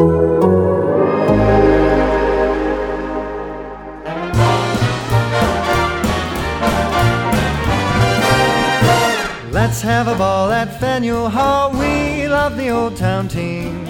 Let's have a ball at Faneuil Hall. We love the old town team.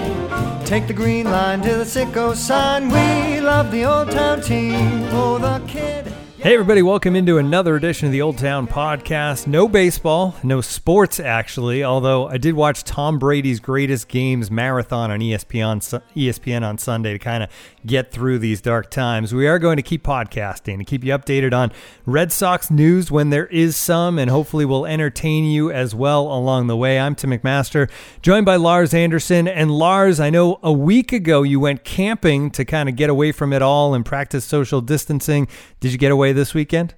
Take the green line to the Citgo sign. We love the old town team. Oh, the kid. Hey, everybody, welcome into another edition of the Old Town Podcast. No baseball, no sports, actually, although I did watch Tom Brady's greatest games marathon on ESPN, ESPN on Sunday to kind of get through these dark times. We are going to keep podcasting to keep you updated on Red Sox news when there is some, and hopefully we'll entertain you as well along the way. I'm Tim McMaster, joined by Lars Anderson. And Lars, I know a week ago you went camping to kind of get away from it all and practice social distancing. Did you get away this weekend?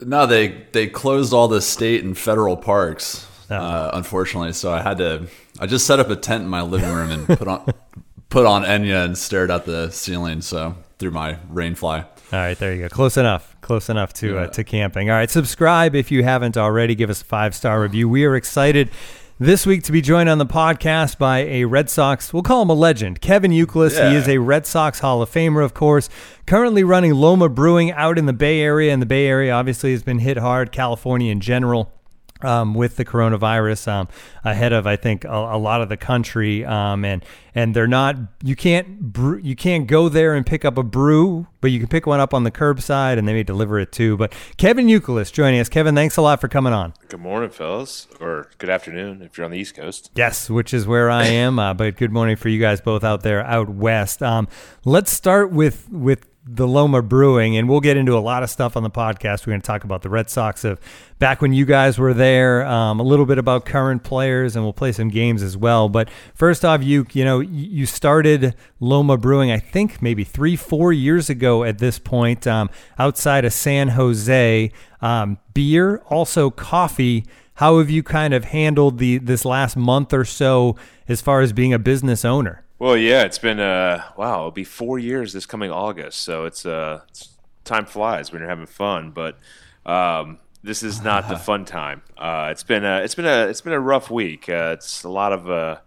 No, they they closed all the state and federal parks. Oh. Uh, unfortunately, so I had to. I just set up a tent in my living room and put on put on Enya and stared at the ceiling. So through my rainfly. All right, there you go. Close enough. Close enough to yeah. uh, to camping. All right, subscribe if you haven't already. Give us a five star review. We are excited this week to be joined on the podcast by a Red Sox, we'll call him a legend, Kevin Youkilis. Yeah. He is a Red Sox Hall of Famer, of course, currently running Loma Brewing out in the Bay Area. And the Bay Area obviously has been hit hard, California in general um, with the coronavirus um, ahead of I think a, a lot of the country um, and and they're not you can't brew, you can't go there and pick up a brew but you can pick one up on the curbside and they may deliver it too but Kevin Youkilis joining us. Kevin thanks a lot for coming on. Good morning fellas or good afternoon if you're on the east coast. Yes which is where I am uh, but good morning for you guys both out there out west. Um, let's start with with the Loma Brewing, and we'll get into a lot of stuff on the podcast. We're going to talk about the Red Sox of back when you guys were there, um, a little bit about current players, and we'll play some games as well. But first off, you you know you started Loma Brewing, I think maybe three four years ago at this point, um, outside of San Jose. Um, beer, also coffee. How have you kind of handled the this last month or so as far as being a business owner? Well, yeah, it's been uh, wow, it'll be four years this coming August, so it's uh, it's, time flies when you're having fun, but um, this is not the fun time. Uh, it's been a it's been a it's been a rough week. Uh, it's a lot of uh,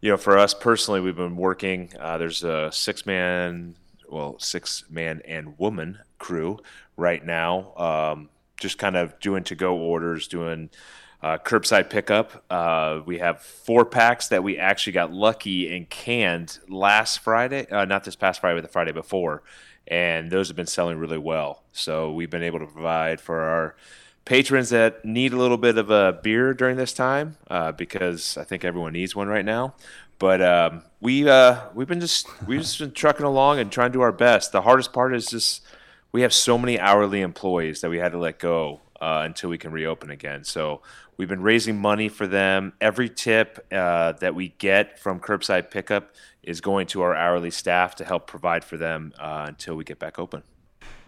you know, for us personally, we've been working. Uh, there's a six man, well, six man and woman crew right now, um, just kind of doing to go orders, doing uh, curbside pickup. Uh, we have four packs that we actually got lucky and canned last Friday, uh, not this past Friday, but the Friday before, and those have been selling really well. So we've been able to provide for our patrons that need a little bit of a beer during this time uh, because I think everyone needs one right now. But um, we uh, we've been just we've just been trucking along and trying to do our best. The hardest part is just we have so many hourly employees that we had to let go uh, until we can reopen again. So we've been raising money for them. Every tip uh, that we get from curbside pickup is going to our hourly staff to help provide for them uh, until we get back open.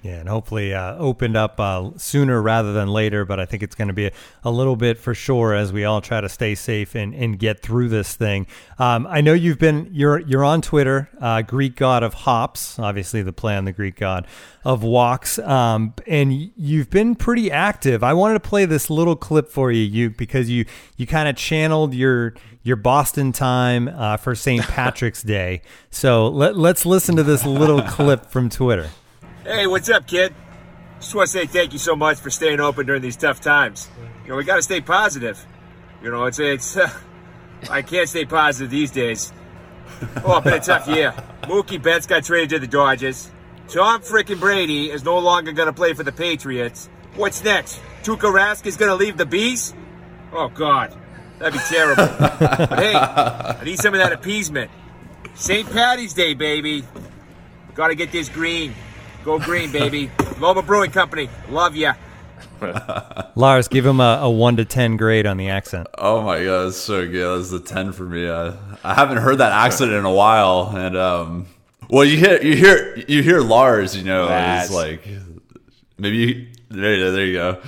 Yeah, and hopefully uh, opened up uh, sooner rather than later. But I think it's going to be a, a, little bit for sure as we all try to stay safe and, and get through this thing. Um, I know you've been you're you're on Twitter, uh, Greek god of hops, obviously the play on the Greek god of walks, um, and you've been pretty active. I wanted to play this little clip for you, you because you you kind of channeled your your Boston time uh, for St. Patrick's Day. So let, let's listen to this little clip from Twitter. Hey, what's up, kid? Just want to say thank you so much for staying open during these tough times. You know, we got to stay positive. You know, it's it's. Uh, I can't stay positive these days. Oh, it's been a tough year. Mookie Betts got traded to the Dodgers. Tom freaking Brady is no longer going to play for the Patriots. What's next? Tuukka Rask is going to leave the Bees? Oh God, that'd be terrible. but hey, I need some of that appeasement. St. Patty's Day, baby. Got to get this green. Go green, baby. Loma Brewing Company. Love ya. Lars, give him a, a, one to ten grade on the accent. Oh my god, that's so good. That's a ten for me. I, I haven't heard that accent in a while, and um, well, you hear you hear you hear Lars, you know, he's like maybe you, there, there you go.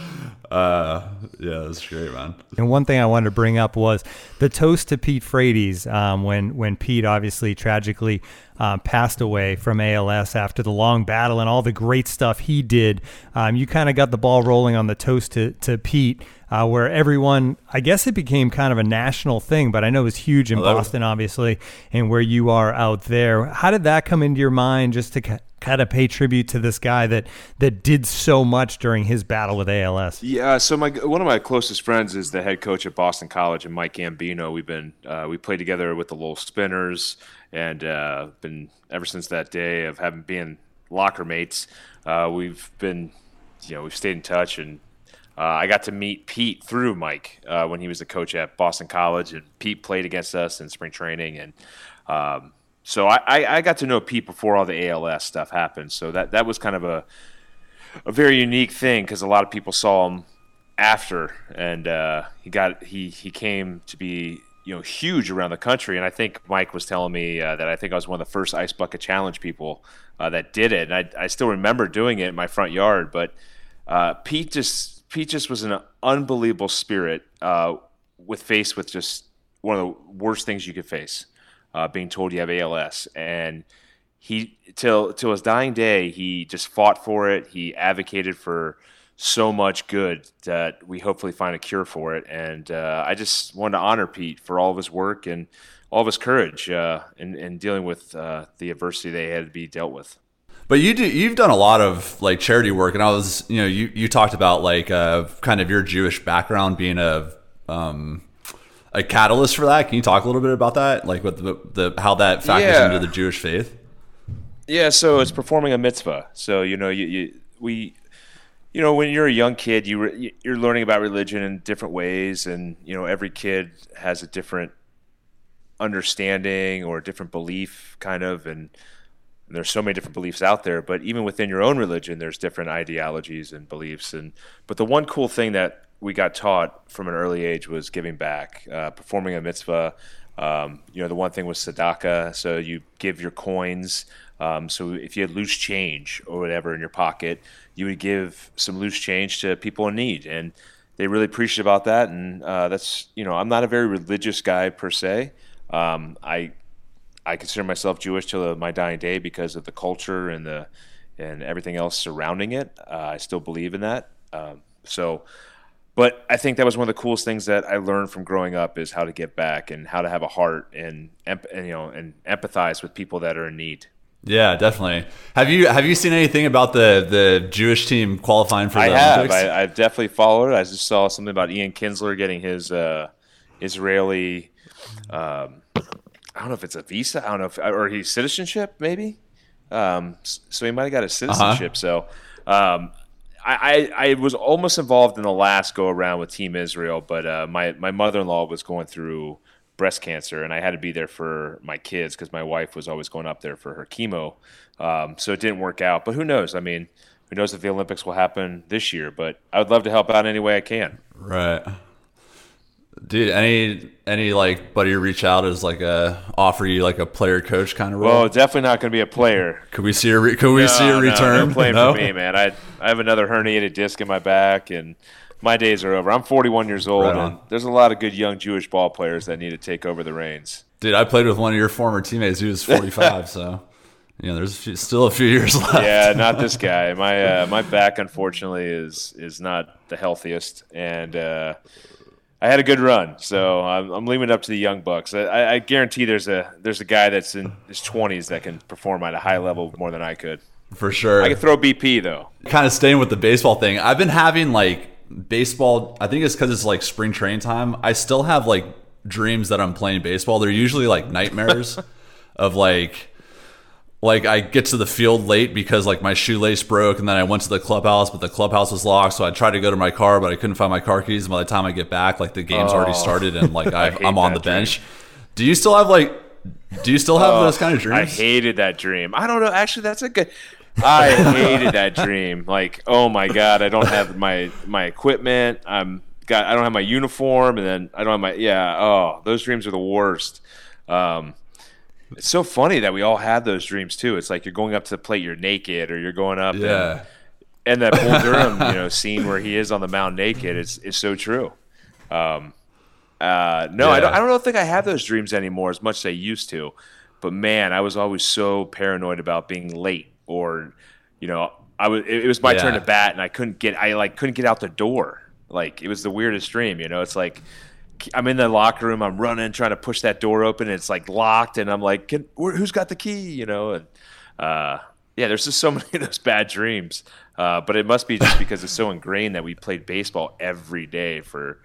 Uh, yeah, that's great, man. And one thing I wanted to bring up was the toast to Pete Frates um, when when Pete obviously tragically um, passed away from ALS after the long battle and all the great stuff he did. Um, you kind of got the ball rolling on the toast to to Pete. Uh, where everyone, I guess it became kind of a national thing, but I know it was huge in Boston, obviously, and where you are out there. How did that come into your mind just to kind of pay tribute to this guy that that did so much during his battle with ALS. Yeah, so my one of my closest friends is the head coach at Boston College, and Mike Gambino. We've been uh, we played together with the Lowell Spinners, and uh, been ever since that day of having been locker mates. Uh, we've been, you know, we've stayed in touch, and uh, I got to meet Pete through Mike uh, when he was the coach at Boston College, and Pete played against us in spring training, and um, so I, I got to know Pete before all the ALS stuff happened. So that that was kind of a a very unique thing because a lot of people saw him after, and uh, he got he he came to be you know huge around the country. And I think Mike was telling me uh, that I think I was one of the first ice bucket challenge people uh, that did it. And I I still remember doing it in my front yard. But uh, Pete just Pete just was an unbelievable spirit uh, with face with just one of the worst things you could face uh, being told you have ALS, and he till till his dying day he just fought for it. He advocated for so much good that we hopefully find a cure for it. And uh, I just wanted to honor Pete for all of his work and all of his courage uh, in, in dealing with uh, the adversity they had to be dealt with. But you do you've done a lot of like charity work, and I was you know you you talked about like uh, kind of your Jewish background being a um, a catalyst for that. Can you talk a little bit about that, like what the, the how that factors Yeah. into the Jewish faith? Yeah, so it's performing a mitzvah. So you know, you, you we, you know, when you're a young kid, you re, you're learning about religion in different ways, and you know, every kid has a different understanding or a different belief, kind of, and there's so many different beliefs out there. But even within your own religion, there's different ideologies and beliefs. And but the one cool thing that we got taught from an early age was giving back, uh, performing a mitzvah. Um, you know, the one thing was tzedakah, so you give your coins. Um, so if you had loose change or whatever in your pocket, you would give some loose change to people in need, and they really appreciate about that. And uh, that's you know, I'm not a very religious guy per se. Um, I I consider myself Jewish till my dying day because of the culture and the and everything else surrounding it. Uh, I still believe in that. Um, so, but I think that was one of the coolest things that I learned from growing up is how to give back and how to have a heart and, and you know and empathize with people that are in need. Yeah, definitely. Have you have you seen anything about the the Jewish team qualifying for the I have. Olympics? I, I've definitely followed it. I just saw something about Ian Kinsler getting his uh, Israeli. Um, I don't know if it's a visa. I don't know if or his citizenship maybe. Um, so he might have got a citizenship. So um, I, I was almost involved in the last go around with Team Israel, but uh, my my mother in law was going through breast cancer, and I had to be there for my kids because my wife was always going up there for her chemo. Um, so it didn't work out. But who knows? I mean, who knows if the Olympics will happen this year? But I would love to help out any way I can. Right. Dude, any any like buddy reach out as like a offer you like a player coach kind of role? Well, definitely not going to be a player. could we see a re- could we see a return? No, playing No? for me, man. I I have another herniated disc in my back, and my days are over. I'm 41 years old, Right and there's a lot of good young Jewish ball players that need to take over the reins. Dude, I played with one of your former teammates He was 45, so you know, there's a few, still a few years left. Yeah, not this guy. My uh, my back, unfortunately, is is not the healthiest, and uh, I had a good run, so I'm, I'm leaving it up to the young bucks. I, I guarantee there's a there's a guy that's in his 20s that can perform at a high level more than I could. for sure. I can throw BP though. kind of staying with the baseball thing. I've been having like baseball. I think it's because it's like spring training time. I still have like dreams that I'm playing baseball. They're usually like nightmares of like like I get to the field late because like my shoelace broke, and then I went to the clubhouse, but the clubhouse was locked. So I tried to go to my car, but I couldn't find my car keys. And by the time I get back, like the game's already started, and like I, I'm on the bench. Do you still have like? Do you still have those kind of dreams? I hated that dream. I don't know. Actually, that's a good. I hated that dream. Like, oh my god, I don't have my my equipment. I'm got. I don't have my uniform, and then I don't have my. Yeah. Oh, those dreams are the worst. Um, it's so funny that we all have those dreams too. It's like you're going up to the plate, you're naked, or you're going up. and yeah. and that Bull Durham, you know, scene where he is on the mound naked is is so true. Um, uh, no, Yeah. I don't. I don't think I have those dreams anymore as much as I used to. But man, I was always so paranoid about being late, or you know, I was. It, it was my turn to bat, and I couldn't get. I like couldn't get out the door. Like it was the weirdest dream. You know, it's like. I'm in the locker room. I'm running, trying to push that door open. It's like locked, and I'm like, "Who's got the key?" You know, and uh, yeah, there's just so many of those bad dreams. Uh, but it must be just because it's so ingrained that we played baseball every day for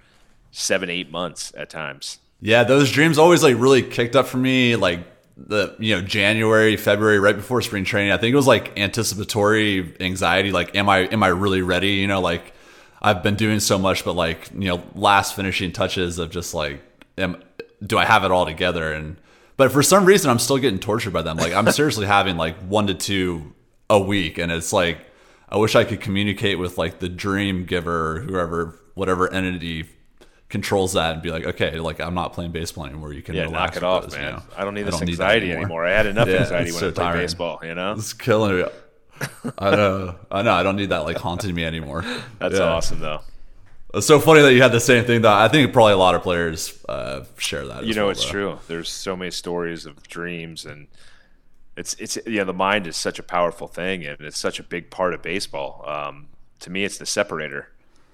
seven, eight months at times. Yeah, those dreams always like really kicked up for me like the you know January, February, right before spring training. I think it was like anticipatory anxiety. Like, am I am I really ready? You know, like I've been doing so much, but like you know, last finishing touches of just like, am do I have it all together? And but for some reason, I'm still getting tortured by them. Like, I'm seriously having like one to two a week, and it's like I wish I could communicate with like the dream giver, or whoever, whatever entity controls that and be like, okay, like I'm not playing baseball anymore. You can Yeah, knock it off, those, man. you know? I don't need this that anxiety anymore. I had enough Yeah, anxiety when so I played tiring. baseball. You know, It's killing me. I know. I know. I don't need that like haunting me anymore. that's Yeah. awesome though. It's so funny that you had the same thing. Though I think probably a lot of players uh, share that. You know, well, it's though. true. There's so many stories of dreams, and it's it's yeah. The mind is such a powerful thing, and it's such a big part of baseball. Um, to me, it's the separator.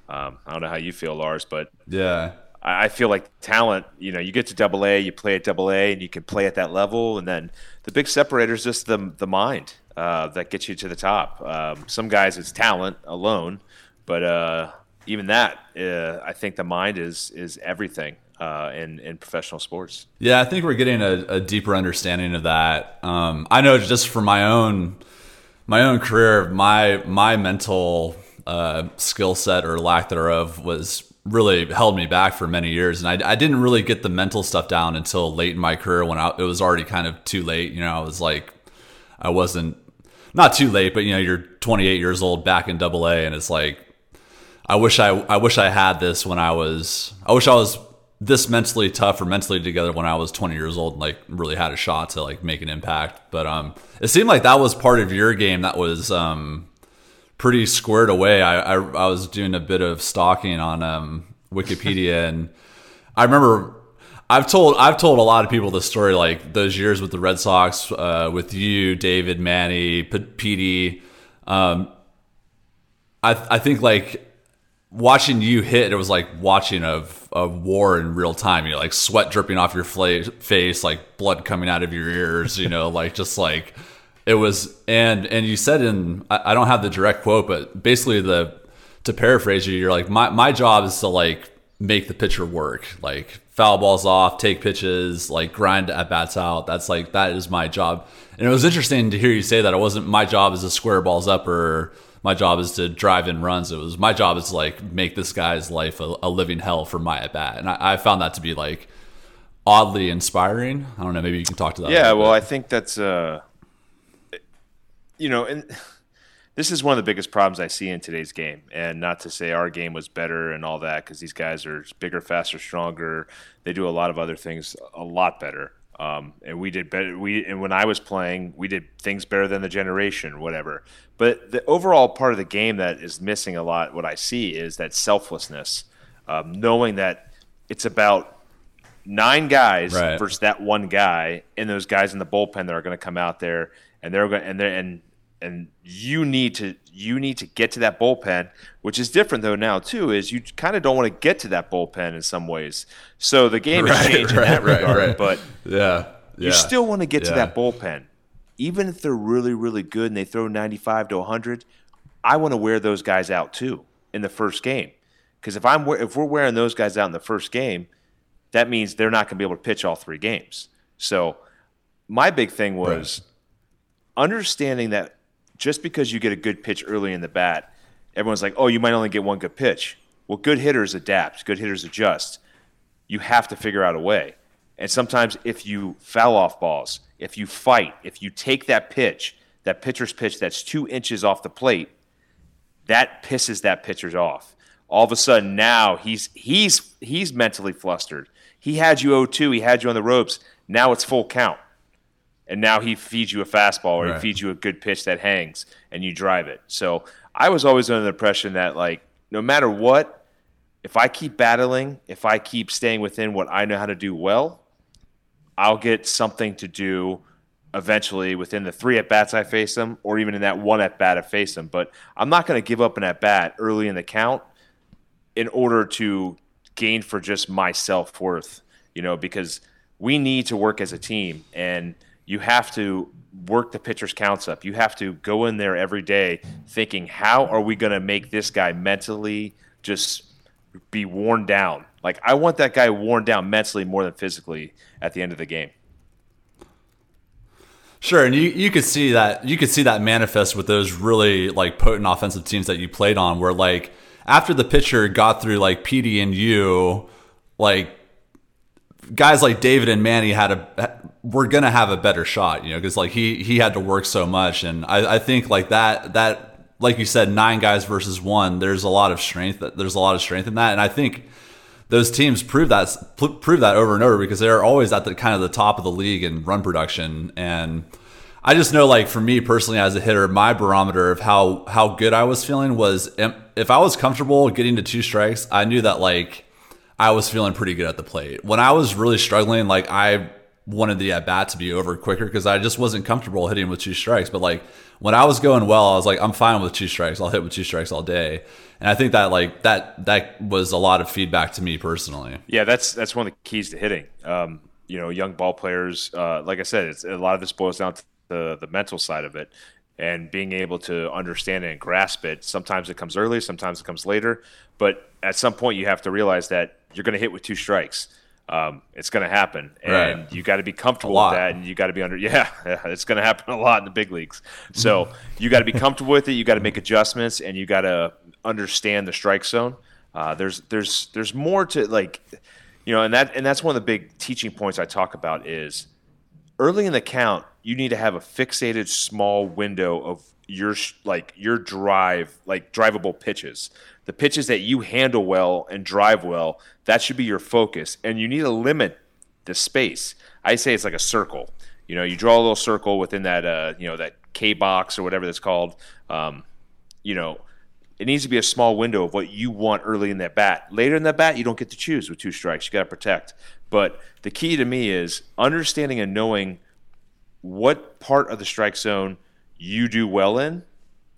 Um, I don't know how you feel, Lars, but Yeah. I I feel like talent, you know, you get to double A, you play at double A, and you can play at that level. And then the big separator is just the, the mind uh, that gets you to the top. Um, some guys, it's talent alone. But uh, even that, uh, I think the mind is, is everything uh, in, in professional sports. Yeah, I think we're getting a, a deeper understanding of that. Um, I know just from my own my own career, my my mental uh, skill set or lack thereof was really held me back for many years, and I, I didn't really get the mental stuff down until late in my career when I, it was already kind of too late. You know, I was like, I wasn't not too late, but you know, you're 28 years old back in Double A, and it's like I wish I I wish I had this when I was I wish I was this mentally tough or mentally together when I was 20 years old and like really had a shot to like make an impact. But um it seemed like that was part of your game that was um pretty squared away. I I, I was doing a bit of stalking on um Wikipedia and I remember I've told I've told a lot of people this story, like those years with the Red Sox, uh, with you, David, Manny, Pedey. Um, I I think like watching you hit, it was like watching a, a war in real time. You know, like sweat dripping off your face, like blood coming out of your ears. You know, like just like it was. And and you said in I, I don't have the direct quote, but basically the to paraphrase you, you're like my my job is to like make the pitcher work, like foul balls off, take pitches, like grind at bats out. That's like that is my job. And it was interesting to hear you say that it wasn't my job is to square balls up or my job is to drive in runs. It was my job is to like make this guy's life a, a living hell for my at bat. And I, I found that to be like oddly inspiring. I don't know. Maybe you can talk to that. Yeah, well, I think that's uh, you know, and this is one of the biggest problems I see in today's game. And not to say our game was better and all that, because these guys are bigger, faster, stronger. They do a lot of other things a lot better. Um, and we did better. We and when I was playing, we did things better than the generation, whatever. But the overall part of the game that is missing a lot, what I see is that selflessness, um, knowing that it's about nine guys Right. versus that one guy, and those guys in the bullpen that are going to come out there, and they're going and they're and and you need to you need to get to that bullpen, which is different though now too. Is you kind of don't want to get to that bullpen in some ways. So the game is Right, changing in right, that right, regard, right. but yeah, yeah. you still want to get to that bullpen, even if they're really, really good and they throw 95 to 100. I want to wear those guys out too in the first game, because if I'm if we're wearing those guys out in the first game, that means they're not going to be able to pitch all three games. So my big thing was understanding that just because you get a good pitch early in the bat, everyone's like, "Oh, you might only get one good pitch." Well, good hitters adapt, good hitters adjust you have to figure out a way. And sometimes if you foul off balls, if you fight, if you take that pitch, that pitcher's pitch that's two inches off the plate, that pisses that pitcher off. All of a sudden now he's he's he's mentally flustered. He had you 0-2, he had you on the ropes. Now it's full count. And now he feeds you a fastball or Right. he feeds you a good pitch that hangs and you drive it. So I was always under the impression that like no matter what, if I keep battling, if I keep staying within what I know how to do well, I'll get something to do eventually within the three at bats I face them, or even in that one at bat I face them. But I'm not going to give up an at bat early in the count in order to gain for just my self worth, you know, because we need to work as a team and you have to work the pitcher's counts up. You have to go in there every day thinking, how are we going to make this guy mentally just be worn down? Like, I want that guy worn down mentally more than physically at the end of the game. Sure, and you, you could see that you could see that manifest with those really like potent offensive teams that you played on, where like after the pitcher got through like Pedey and you, like guys like David and Manny had a were gonna have a better shot, you know, because like he he had to work so much, and I, I think like that that like you said, nine guys versus one, there's a lot of strength. that There's a lot of strength in that, and I think those teams prove that prove that over and over because they're always at the kind of the top of the league in run production. And I just know like for me personally as a hitter my barometer of how how good I was feeling was if I was comfortable getting to two strikes I knew that like I was feeling pretty good at the plate. When I was really struggling like I wanted the at bat to be over quicker because I just wasn't comfortable hitting with two strikes but like when I was going well I was like I'm fine with two strikes I'll hit with two strikes all day and I think that like that that was a lot of feedback to me personally. Yeah, that's that's one of the keys to hitting. Um, you know, young ball players, uh, like I said, it's a lot of this boils down to the the mental side of it and being able to understand it and grasp it. Sometimes it comes early, sometimes it comes later, but at some point you have to realize that you're going to hit with two strikes. Um, it's going to happen, and Right. you got to be comfortable with that, and you got to be under. Yeah, yeah it's going to happen a lot in the big leagues. So you got to be comfortable with it. You got to make adjustments, and you got to understand the strike zone. Uh, there's there's there's more to like, you know, and that and that's one of the big teaching points I talk about is early in the count, you need to have a fixated small window of your like your drive, like drivable pitches. The pitches that you handle well and drive well, that should be your focus. And you need to limit the space. I say it's like a circle. You know, you draw a little circle within that uh, you know, that K box or whatever that's called. Um, you know, it needs to be a small window of what you want early in that bat. Later in that bat, you don't get to choose with two strikes. You got to protect. But the key to me is understanding and knowing what part of the strike zone you do well in,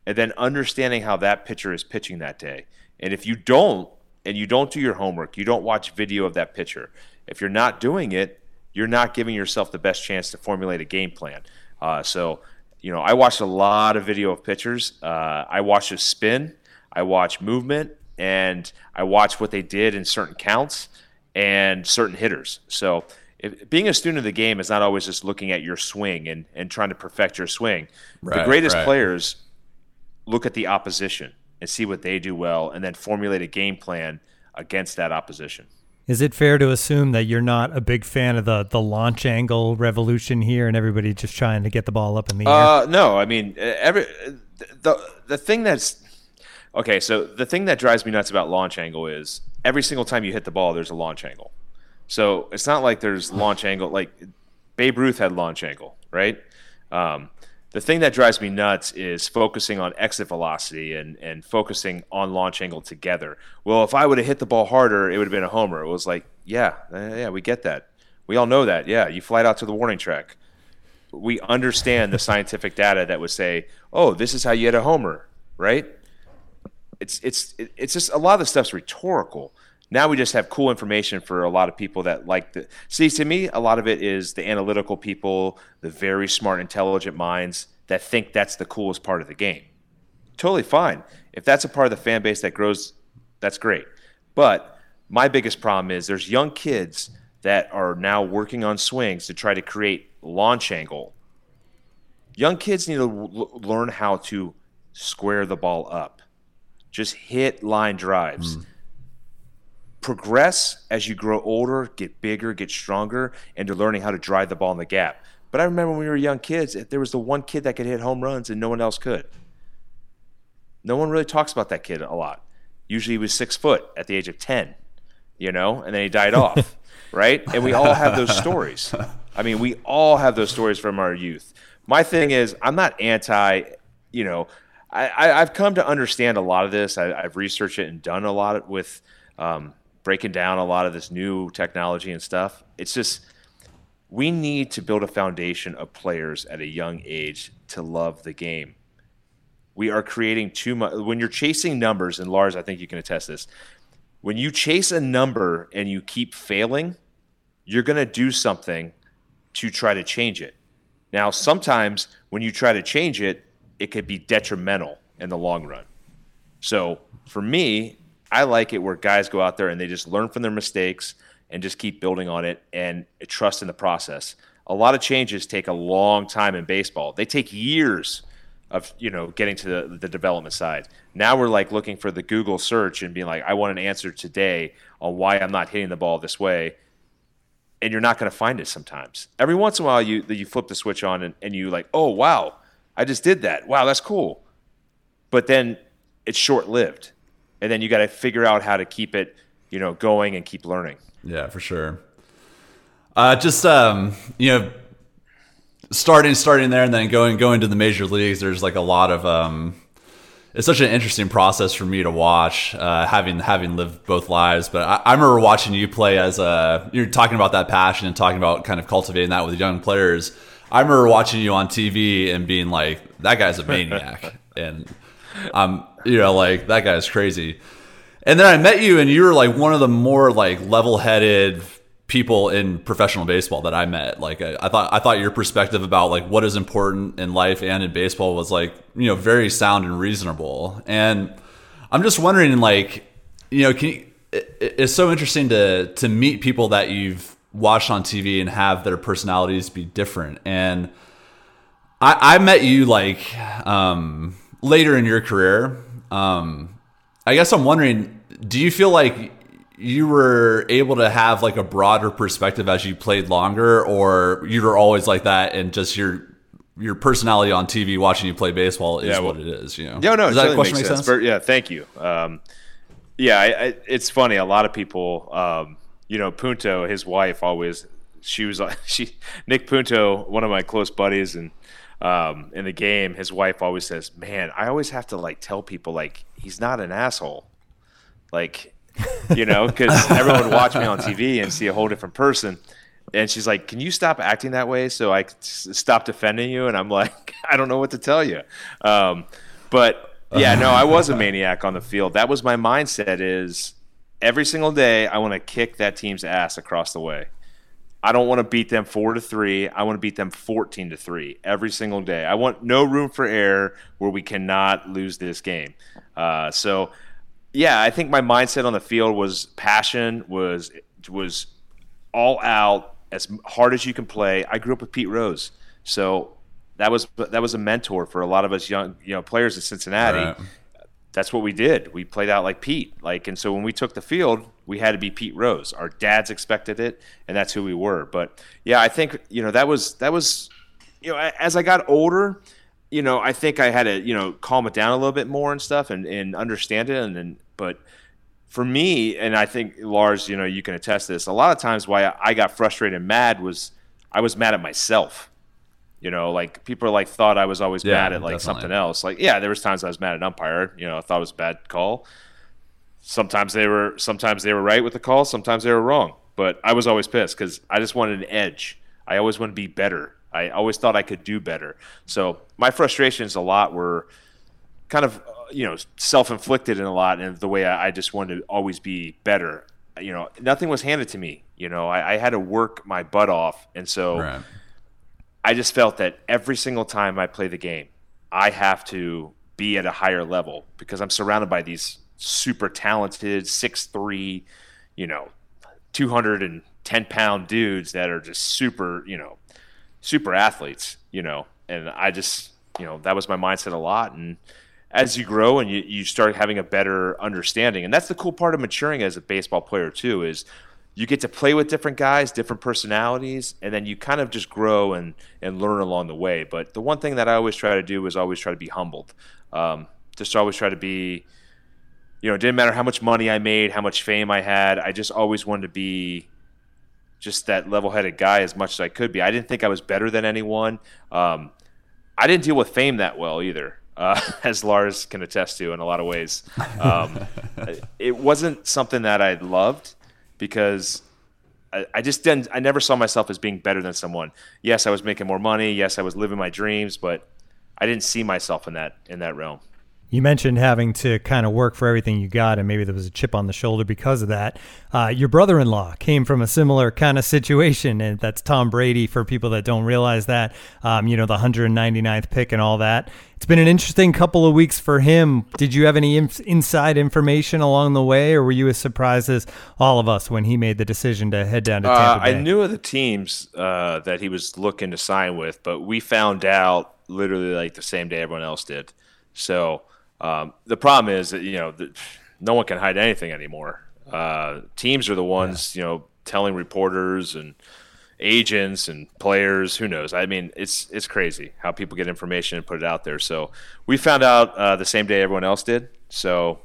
and then understanding how that pitcher is pitching that day. And if you don't, and you don't do your homework, you don't watch video of that pitcher, if you're not doing it, you're not giving yourself the best chance to formulate a game plan. Uh, so, you know, I watched a lot of video of pitchers. Uh, I watched his spin, I watch movement, and I watch what they did in certain counts and certain hitters. So, if, being a student of the game is not always just looking at your swing and, and trying to perfect your swing. the greatest right. players look at the opposition and see what they do well and then formulate a game plan against that opposition. Is it fair to assume that you're not a big fan of the the launch angle revolution here, and everybody just trying to get the ball up in the air? Uh, no, I mean uh, every the the thing that's okay. So the thing that drives me nuts about launch angle is every single time you hit the ball, there's a launch angle. So it's not like there's launch angle. Like Babe Ruth had launch angle, right? Um, the thing that drives me nuts is focusing on exit velocity and, and focusing on launch angle together. Well, if I would have hit the ball harder, it would have been a homer. It was like, yeah, yeah, we get that. We all know that. Yeah, you fly out to the warning track we understand the scientific data that would say, "Oh, this is how you hit a homer," right? It's it's it's just a lot of the stuff's rhetorical. Now we just have cool information for a lot of people that like the see. To me, a lot of it is the analytical people, the very smart, intelligent minds that think that's the coolest part of the game. Totally fine if that's a part of the fan base that grows. That's great, but my biggest problem is there's young kids that are now working on swings to try to create launch angle. Young kids need to l- learn how to square the ball up. Just hit line drives. Hmm. Progress as you grow older, get bigger, get stronger, and you're learning how to drive the ball in the gap. But I remember when we were young kids, there was the one kid that could hit home runs and no one else could. No one really talks about that kid a lot. Usually he was six foot at the age of 10, you know, and then he died off, right? And we all have those stories. I mean, we all have those stories from our youth. My thing is, I'm not anti, you know, I, have come to understand a lot of this. I, have researched it and done a lot with um, breaking down a lot of this new technology and stuff. It's just we need to build a foundation of players at a young age to love the game. We are creating too much. When you're chasing numbers, and Lars, I think you can attest this. When you chase a number and you keep failing, you're going to do something to try to change it. Now, sometimes when you try to change it, it could be detrimental in the long run. So for me, I like it where guys go out there and they just learn from their mistakes and just keep building on it and trust in the process. A lot of changes take a long time in baseball. They take years of you know getting to the, the development side. Now we're like looking for the Google search and being like, I want an answer today on why I'm not hitting the ball this way. And you're not going to find it sometimes. Every once in a while, you you flip the switch on and, and you like, oh wow, I just did that. Wow, that's cool. But then it's short lived, and then you got to figure out how to keep it, you know, going and keep learning. Yeah, for sure. Uh, just um, you know, starting starting there and then going going to the major leagues. There's like a lot of um, it's such an interesting process for me to watch, uh, having having lived both lives. But I, I, remember watching you play as a you're talking about that passion and talking about kind of cultivating that with young players. I remember watching you on TV and being like, "That guy's a maniac," and um, you know, like that guy's crazy. And then I met you, and you were like one of the more like level-headed people in professional baseball that I met. Like I, I, thought, I thought your perspective about like what is important in life and in baseball was like you know very sound and reasonable. And I'm just wondering, like you know, can you, it, it's so interesting to to meet people that you've watched on TV and have their personalities be different. And I, I met you like um, later in your career. Um, I guess I'm wondering, do you feel like you were able to have like a broader perspective as you played longer, or you were always like that and just your your personality on TV watching you play baseball is yeah, well, what it is? You know? No, no. Does that question make sense? sense? yeah, thank you. Um, yeah, I, I, it's funny. A lot of people, um, you know, Punto, his wife, always she was she Nick Punto, one of my close buddies, and um, in the game, his wife always says, "Man, I always have to like tell people like he's not an asshole." Like you know, because everyone would watch me on TV and see a whole different person. And she's like, "Can you stop acting that way so I stop defending you?" And I'm like, "I don't know what to tell you." Um, but yeah, no, I was a maniac on the field. That was my mindset. Is every single day I want to kick that team's ass across the way. I don't want to beat them four to three. I want to beat them fourteen to three every single day. I want no room for error where we cannot lose this game. Uh, so yeah, I think my mindset on the field was passion, was was all out as hard as you can play. I grew up with Pete Rose, so that was that was a mentor for a lot of us young you know players in Cincinnati. Right. That's what we did. We played out like Pete, like, and so when we took the field, we had to be Pete Rose. Our dads expected it, and that's who we were. But yeah, I think you know that was that was you know as I got older you know, I think I had to, you know, calm it down a little bit more and stuff and, and understand it. And then, but for me, and I think Lars, you know, you can attest this. A lot of times, why I got frustrated and mad was I was mad at myself. You know, like people like thought I was always yeah, mad at like definitely. something else. Like, yeah, there was times I was mad at umpire. You know, I thought it was a bad call. Sometimes they were, sometimes they were right with the call. Sometimes they were wrong. But I was always pissed because I just wanted an edge. I always wanted to be better I always thought I could do better. So my frustrations a lot were kind of uh, you know self-inflicted in a lot, and the way I, I, just wanted to always be better. You know, nothing was handed to me. You know, I, I had to work my butt off, and so right. I just felt that every single time I play the game, I have to be at a higher level because I'm surrounded by these super talented six three, you know, two hundred and ten pound dudes that are just super, you know, super athletes, you know, and I just, you know, that was my mindset a lot. And as you grow and you, you start having a better understanding, and that's the cool part of maturing as a baseball player too, is you get to play with different guys, different personalities, and then you kind of just grow and, and learn along the way. But the one thing that I always try to do is always try to be humbled. Um, just always try to be, you know, it didn't matter how much money I made, how much fame I had. I just always wanted to be just that level-headed guy as much as I could be. I didn't think I was better than anyone. Um, I didn't deal with fame that well either, uh, as Lars can attest to in a lot of ways. Um, it wasn't something that I loved because I, I, just didn't. I never saw myself as being better than someone. Yes, I was making more money. Yes, I was living my dreams, but I didn't see myself in that in that realm. You mentioned having to kind of work for everything you got, and maybe there was a chip on the shoulder because of that. Uh, your brother in law came from a similar kind of situation, and that's Tom Brady for people that don't realize that. Um, you know, the 199th pick and all that. It's been an interesting couple of weeks for him. Did you have any inf- inside information along the way, or were you as surprised as all of us when he made the decision to head down to Tampa uh, Bay? I knew of the teams uh, that he was looking to sign with, but we found out literally like the same day everyone else did. So um, the problem is that you know the, no one can hide anything anymore. Uh, teams are the ones yeah. you know telling reporters and agents and players. Who knows? I mean, it's it's crazy how people get information and put it out there. So we found out uh, the same day everyone else did. So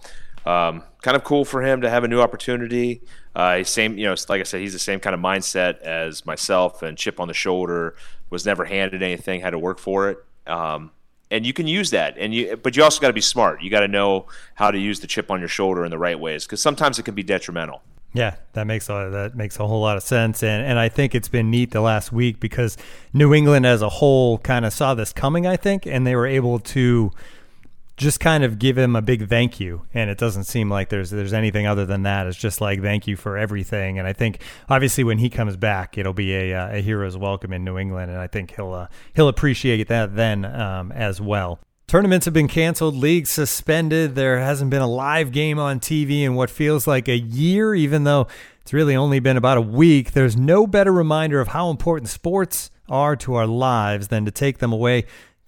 um, kind of cool for him to have a new opportunity. Uh, same, you know, like I said, he's the same kind of mindset as myself and chip on the shoulder. Was never handed anything, had to work for it. Um, and you can use that. And you but you also got to be smart. You got to know how to use the chip on your shoulder in the right ways because sometimes it can be detrimental. Yeah, that makes a that makes a whole lot of sense, and and I think it's been neat the last week because New England as a whole kind of saw this coming, I think, and they were able to just kind of give him a big thank you. And it doesn't seem like there's there's anything other than that. It's just like thank you for everything. And I think obviously when he comes back, it'll be a, uh, a hero's welcome in New England, and I think he'll uh, he'll appreciate that then um, as well. Tournaments have been canceled, leagues suspended. There hasn't been a live game on TV in what feels like a year, even though it's really only been about a week. There's no better reminder of how important sports are to our lives than to take them away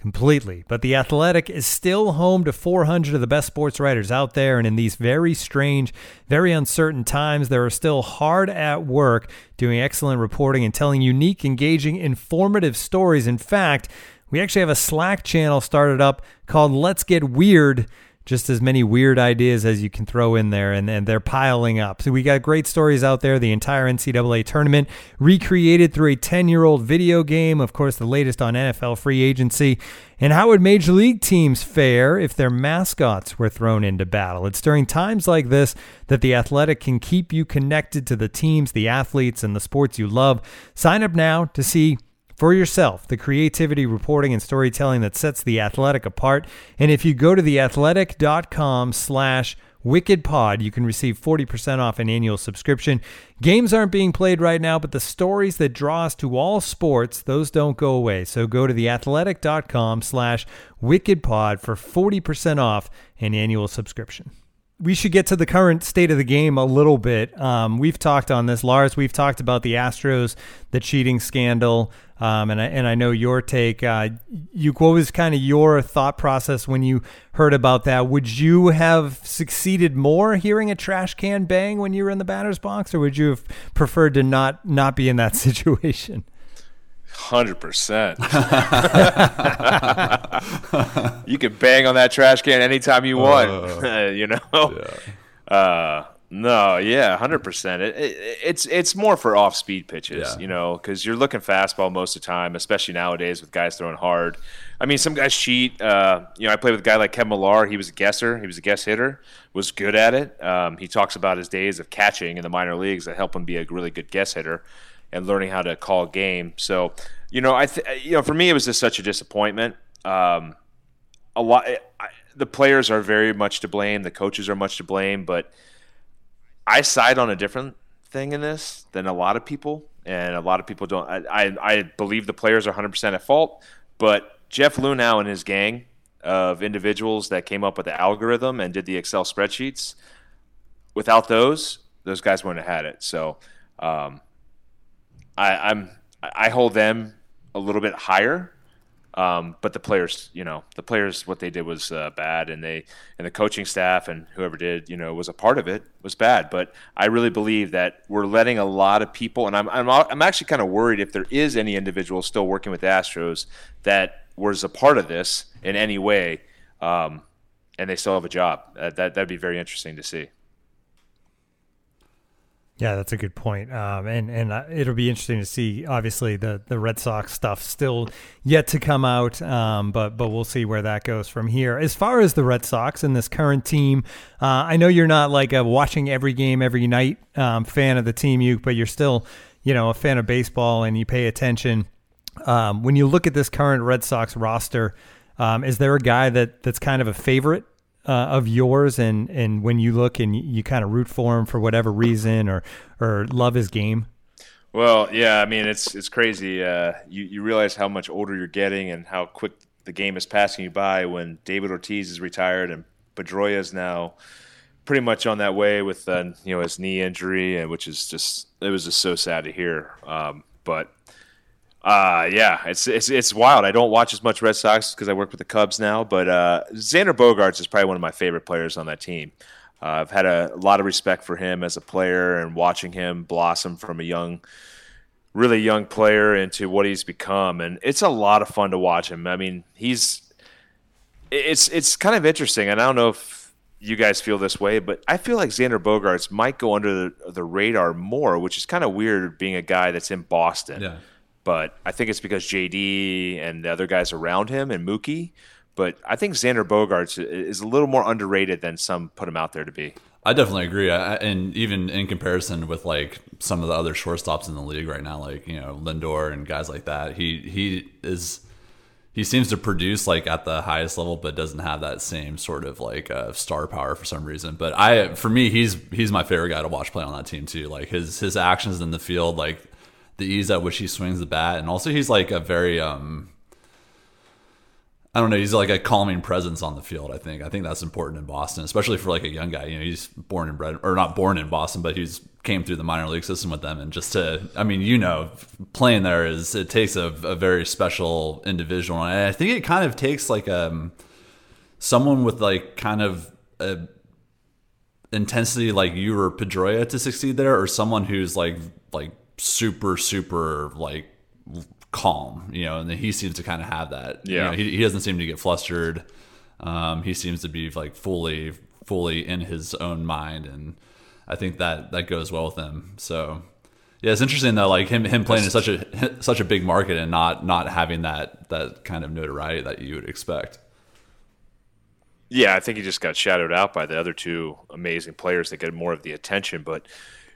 completely. But The Athletic is still home to 400 of the best sports writers out there. And in these very strange, very uncertain times, they are still hard at work doing excellent reporting and telling unique, engaging, informative stories. In fact, we actually have a Slack channel started up called Let's Get Weird just as many weird ideas as you can throw in there, and, and they're piling up. So we got great stories out there. The entire NCAA tournament recreated through a 10 year old video game, of course, the latest on NFL free agency. And how would major league teams fare if their mascots were thrown into battle? It's during times like this that The Athletic can keep you connected to the teams, the athletes, and the sports you love. Sign up now to see for yourself the creativity, reporting, and storytelling that sets The Athletic apart. And if you go to theathletic.com slash WickedPod, you can receive 40% off an annual subscription. Games aren't being played right now, but the stories that draw us to all sports, those don't go away. So go to theathletic.com slash WickedPod for 40% off an annual subscription we should get to the current state of the game a little bit. Um, we've talked on this, Lars. We've talked about the Astros, the cheating scandal, um, and I, and I know your take. Uh, you, what was kind of your thought process when you heard about that? Would you have succeeded more hearing a trash can bang when you were in the batter's box, or would you have preferred to not not be in that situation? Hundred percent. You can bang on that trash can anytime you want. Uh, you know. Yeah. Uh, no, yeah, hundred percent. It, it, it's it's more for off speed pitches, yeah. you know, because you're looking fastball most of the time, especially nowadays with guys throwing hard. I mean, some guys cheat. Uh, you know, I played with a guy like Kevin Millar. He was a guesser. He was a guess hitter. Was good at it. Um, he talks about his days of catching in the minor leagues that helped him be a really good guess hitter and learning how to call game. So, you know, I th- you know, for me, it was just such a disappointment. Um, a lot. I, the players are very much to blame. The coaches are much to blame. But I side on a different thing in this than a lot of people, and a lot of people don't. I I, I believe the players are 100 percent at fault, but Jeff Luhnow and his gang of individuals that came up with the algorithm and did the Excel spreadsheets. Without those, those guys wouldn't have had it. So, um, I, I'm I hold them a little bit higher um, but the players, you know, the players, what they did was uh, bad, and they and the coaching staff and whoever did, you know, was a part of it was bad. But I really believe that we're letting a lot of people, and I'm I'm, I'm actually kind of worried if there is any individual still working with Astros that was a part of this in any way, um, and they still have a job. Uh, that that'd be very interesting to see. Yeah, that's a good point. Um, and and uh, it'll be interesting to see. Obviously, the the Red Sox stuff still yet to come out, um, but but we'll see where that goes from here. As far as the Red Sox and this current team, uh, I know you're not like a watching every game every night um, fan of the team, you, but you're still you know a fan of baseball and you pay attention. Um, when you look at this current Red Sox roster, um, is there a guy that that's kind of a favorite uh, of yours, and and when you look and you, you kind of root for him for whatever reason, or or love his game? Well, yeah, I mean it's it's crazy. Uh, you you realize how much older you're getting and how quick the game is passing you by when David Ortiz is retired and Pedroia is now pretty much on that way with uh, you know his knee injury, and which is just it was just so sad to hear. Um, but uh, yeah, it's it's it's wild. I don't watch as much Red Sox because I work with the Cubs now, but uh, Xander Bogaerts is probably one of my favorite players on that team. Uh, I've had a, a, lot of respect for him as a player and watching him blossom from a young, really young player into what he's become, and it's a lot of fun to watch him. I mean, he's it's it's kind of interesting, and I don't know if you guys feel this way, but I feel like Xander Bogaerts might go under the, the radar more, which is kind of weird being a guy that's in Boston. Yeah but I think it's because JD and the other guys around him and Mookie. But I think Xander Bogaerts is a little more underrated than some put him out there to be. I definitely agree, I, and even in comparison with like some of the other shortstops in the league right now, like you know Lindor and guys like that, he he is he seems to produce like at the highest level, but doesn't have that same sort of like uh, star power for some reason. But I, for me, he's he's my favorite guy to watch play on that team too. Like his his actions in the field, like the ease at which he swings the bat, and also he's like a very um, I don't know, he's like a calming presence on the field. I think I think that's important in Boston, especially for like a young guy. You know, he's born and bred, or not born in Boston, but he's came through the minor league system with them, and just to, I mean, you know, playing there is it takes a, a very special individual, and I think it kind of takes like um someone with like kind of a intensity like you or Pedroia to succeed there, or someone who's like like super super like calm, you know, and he seems to kind of have that. Yeah, you know, he, he doesn't seem to get flustered. Um, he seems to be like fully fully in his own mind, and I think that that goes well with him. So yeah, it's interesting though, like him him playing in such a such a big market and not not having that that kind of notoriety that you would expect. Yeah, I think he just got shadowed out by the other two amazing players that get more of the attention, but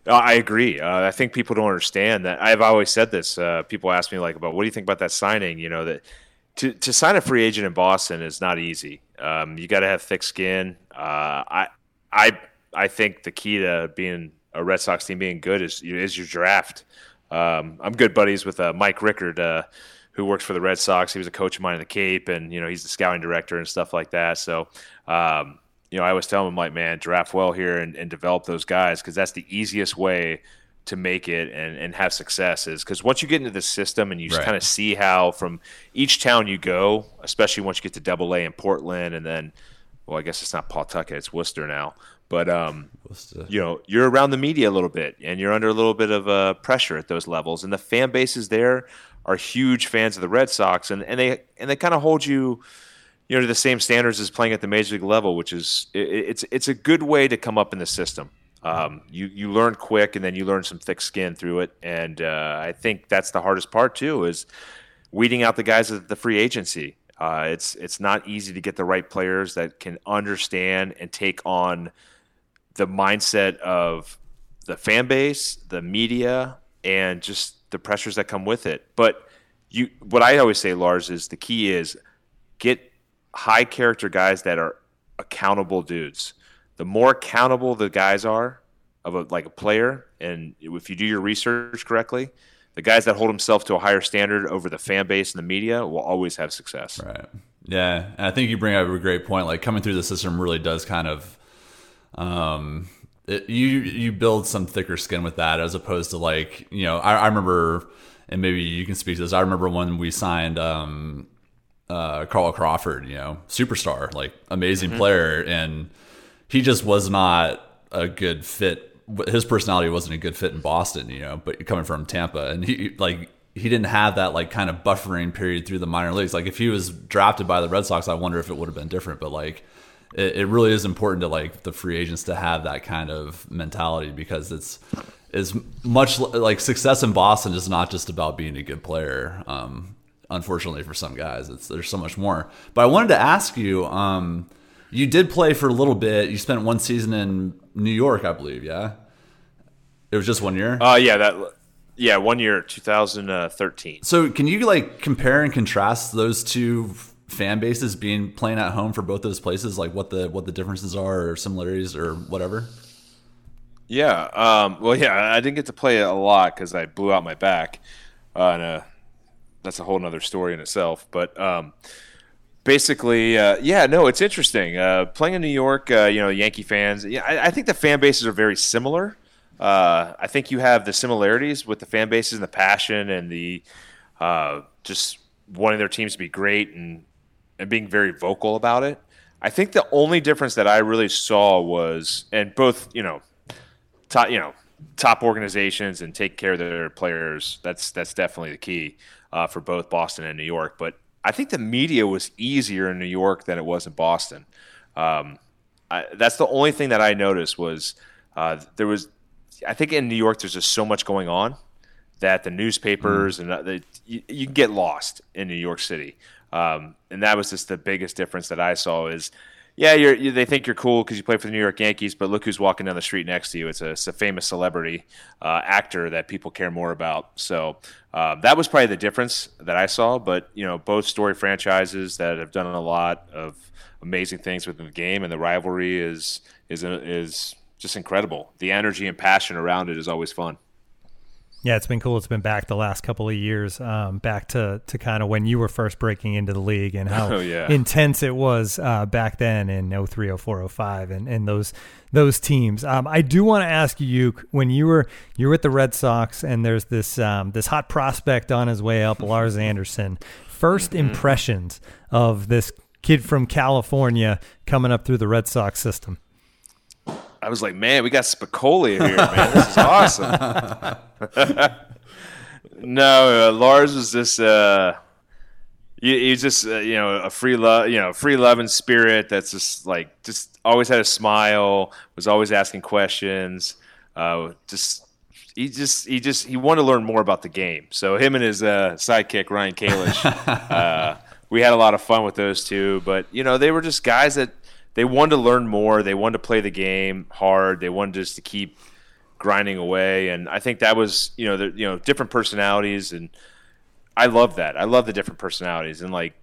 I agree. Uh, I think people don't understand that. I've always said this. Uh, people ask me like about what do you think about that signing? You know that to to sign a free agent in Boston is not easy. Um, you got to have thick skin. Uh, I I I think the key to being a Red Sox team being good is is your draft. Um, I'm good buddies with uh, Mike Rikard, uh, who works for the Red Sox. He was a coach of mine in the Cape, and you know he's the scouting director and stuff like that. So. Um, you know, I always tell them, like, man, draft well here and, and develop those guys because that's the easiest way to make it and, and have success is because once you get into the system and you right. kind of see how from each town you go, especially once you get to Double A in Portland and then, well, I guess it's not Pawtucket, it's Worcester now. But um, you know, you're around the media a little bit, and you're under a little bit of uh, pressure at those levels, and the fan bases there are huge fans of the Red Sox, and, and they and they kind of hold you you know to the same standards as playing at the major league level, which is it, it's it's a good way to come up in the system. Um, you you learn quick, and then you learn some thick skin through it. And uh, I think that's the hardest part too is weeding out the guys at the free agency. Uh, it's it's not easy to get the right players that can understand and take on the mindset of the fan base, the media, and just the pressures that come with it. But you, what I always say, Lars, is the key is get high character guys that are accountable dudes. The more accountable the guys are of a, like a player, and if you do your research correctly, the guys that hold themselves to a higher standard over the fan base and the media will always have success. Right. Yeah, and I think you bring up a great point. Like coming through the system really does kind of, um, it, you you build some thicker skin with that as opposed to like you know I, I remember and maybe you can speak to this. I remember when we signed um, uh, Carl Crawford, you know, superstar, like amazing mm-hmm. player, and he just was not a good fit. His personality wasn't a good fit in Boston, you know, but coming from Tampa, and he like he didn't have that like kind of buffering period through the minor leagues. Like if he was drafted by the Red Sox, I wonder if it would have been different. But like it, it really is important to like the free agents to have that kind of mentality because it's is much like success in Boston is not just about being a good player. Um, unfortunately, for some guys, it's there's so much more. But I wanted to ask you. Um, you did play for a little bit. You spent one season in New York, I believe. Yeah, it was just one year. Oh uh, yeah, that yeah, one year, 2013. So can you like compare and contrast those two fan bases being playing at home for both those places? Like what the what the differences are, or similarities, or whatever. Yeah. Um, well, yeah, I didn't get to play a lot because I blew out my back. Uh, and uh, that's a whole other story in itself. But um, basically, uh, yeah, no, it's interesting. Uh, playing in New York, uh, you know, Yankee fans, yeah, I, I, think the fan bases are very similar. Uh, I think you have the similarities with the fan bases and the passion and the just wanting their teams to be great and, and being very vocal about it. I think the only difference that I really saw was, and both, you know, top you know top organizations and take care of their players. That's that's definitely the key uh, for both Boston and New York. But I think the media was easier in New York than it was in Boston. Um, I, that's the only thing that I noticed was uh, there was. I think in New York there's just so much going on that the newspapers mm. and uh, the, you, you, can get lost in New York City. Um, and that was just the biggest difference that I saw is yeah, you, they think you're cool because you play for the New York Yankees, but look who's walking down the street next to you. It's a, it's a famous celebrity uh, actor that people care more about. So uh, that was probably the difference that I saw. But you know, both story franchises that have done a lot of amazing things within the game, and the rivalry is is is just incredible. The energy and passion around it is always fun. Yeah, it's been cool. It's been back the last couple of years, um, back to, to kind of when you were first breaking into the league and how oh, yeah. intense it was uh, back then in 03, 04, 05 and, and those those teams. Um, I do want to ask you, when you were you were at the Red Sox and there's this um, this hot prospect on his way up, Lars Anderson. 1st mm-hmm. impressions of this kid from California coming up through the Red Sox system. I was like, man, we got Spicoli here, man. This is awesome. no, uh, Lars was just, uh, he's just, uh, you know, a free love, you know, free love and spirit. That's just like, just always had a smile. Was always asking questions. Uh, just, he just, he just, he wanted to learn more about the game. So him and his uh, sidekick Ryan Kalish, uh, we had a lot of fun with those two. But you know, they were just guys that they wanted to learn more. They wanted to play the game hard. They wanted just to keep grinding away. And I think that was, you know, the, you know, different personalities. And I love that. I love the different personalities. And like,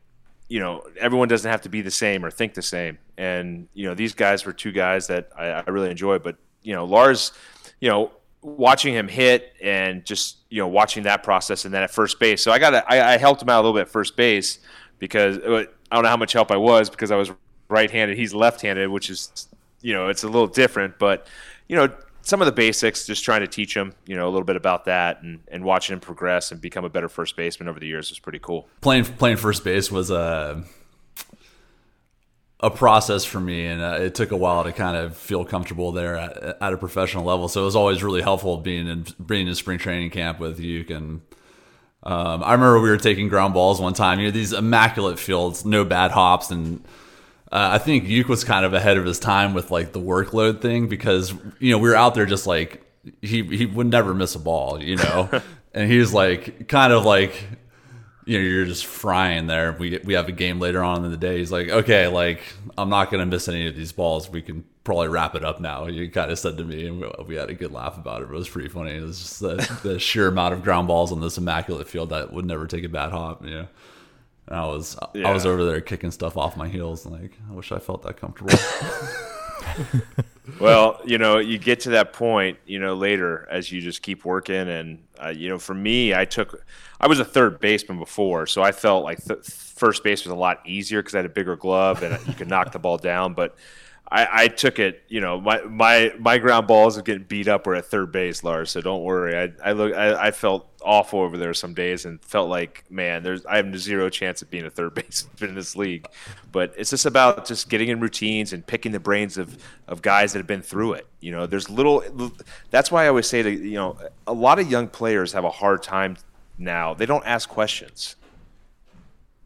you know, everyone doesn't have to be the same or think the same. And, you know, these guys were two guys that I, I really enjoy. But, you know, Lars, you know, watching him hit and just, you know, watching that process and then at first base. So I got I, I helped him out a little bit at first base because uh, I don't know how much help I was because I was right-handed. He's left-handed, which is you know it's a little different, but you know some of the basics, just trying to teach him, you know, a little bit about that, and, and watching him progress and become a better first baseman over the years was pretty cool. Playing playing first base was a a process for me, and uh, it took a while to kind of feel comfortable there at, at, a professional level. So it was always really helpful being in being in spring training camp with you and. Um, I remember we were taking ground balls one time. You know these immaculate fields, no bad hops, and uh, I think Youk was kind of ahead of his time with like the workload thing because you know we were out there just like he he would never miss a ball, you know, and he's like kind of like you know you're just frying there. We we have a game later on in the day. He's like, okay, like I'm not gonna miss any of these balls. We can probably wrap it up now. He kind of said to me, and we had a good laugh about it. It was pretty funny. It was just the, the sheer amount of ground balls on this immaculate field that would never take a bad hop. You know. And I was yeah. I was over there kicking stuff off my heels. Like I wish I felt that comfortable. well, you know, you get to that point, you know, later as you just keep working, and uh, you know, for me, I took, I was a third baseman before, so I felt like th- first base was a lot easier because I had a bigger glove and you could knock the ball down. But I, I, took it, you know, my my my ground balls are getting beat up were at third base, Lars. So don't worry. I I look I, I, felt awful over there some days and felt like, man, there's I have zero chance of being a third baseman in this league. But it's just about just getting in routines and picking the brains of of guys that have been through it. You know, there's little. That's why I always say to you know, a lot of young players have a hard time now. They don't ask questions,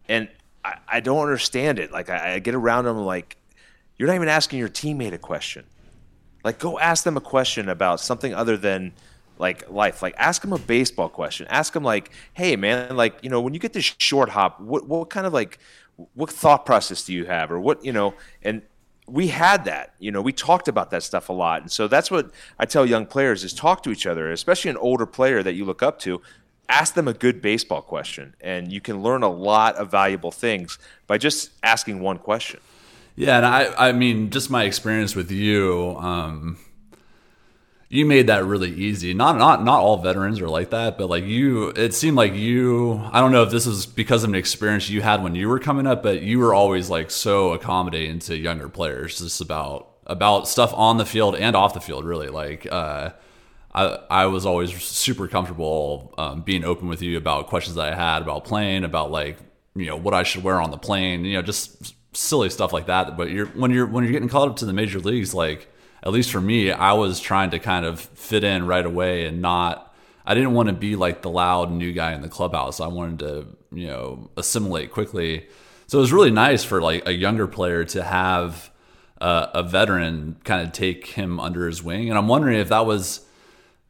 and I, I don't understand it. Like I, I get around them like you're not even asking your teammate a question. Like, go ask them a question about something other than like life. Like, ask them a baseball question. Ask them like, "Hey, man, like, you know, when you get this short hop, what what kind of like, what thought process do you have, or what you know?" And we had that. You know, we talked about that stuff a lot, and so that's what I tell young players: is talk to each other, especially an older player that you look up to. Ask them a good baseball question, and you can learn a lot of valuable things by just asking one question. Yeah, and I, I mean, just my experience with you, um, you made that really easy. Not, not, not all veterans are like that, but like you, it seemed like you. I don't know if this is because of an experience you had when you were coming up, but you were always like so accommodating to younger players, just about about stuff on the field and off the field. Really, like uh, I, I was always super comfortable um, being open with you about questions that I had about playing, about like you know what I should wear on the plane, you know, just silly stuff like that. But you're when you're when you're getting called up to the major leagues, like at least for me, I was trying to kind of fit in right away and not. I didn't want to be like the loud new guy in the clubhouse. I wanted to, you know, assimilate quickly. So it was really nice for like a younger player to have uh, a veteran kind of take him under his wing. And I'm wondering if that was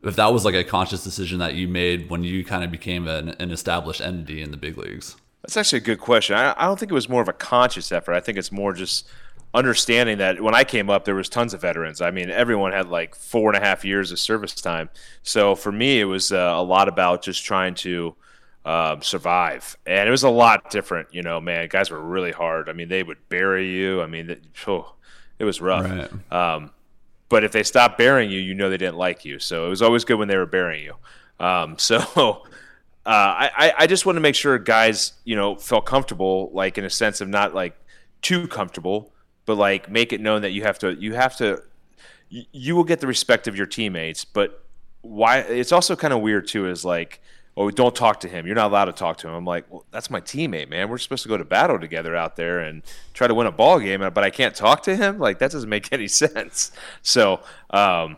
if that was like a conscious decision that you made when you kind of became an, an established entity in the big leagues. That's actually a good question. I, I don't think it was more of a conscious effort. I think it's more just understanding that when I came up, there was tons of veterans. I mean, everyone had like four and a half years of service time. So for me, it was uh, a lot about just trying to um, survive, and it was a lot different. You know, man, guys were really hard. I mean, they would bury you. I mean, oh, it was rough. Right. Um, but if they stopped burying you, you know they didn't like you. So it was always good when they were burying you. Um, so uh, I, I just want to make sure guys, you know, felt comfortable, like in a sense of not like too comfortable, but like make it known that you have to, you have to, you will get the respect of your teammates, but why? It's also kind of weird too. Is like, oh, don't talk to him. You're not allowed to talk to him. I'm like, well, that's my teammate, man. We're supposed to go to battle together out there and try to win a ball game, but I can't talk to him. Like that doesn't make any sense. So, um,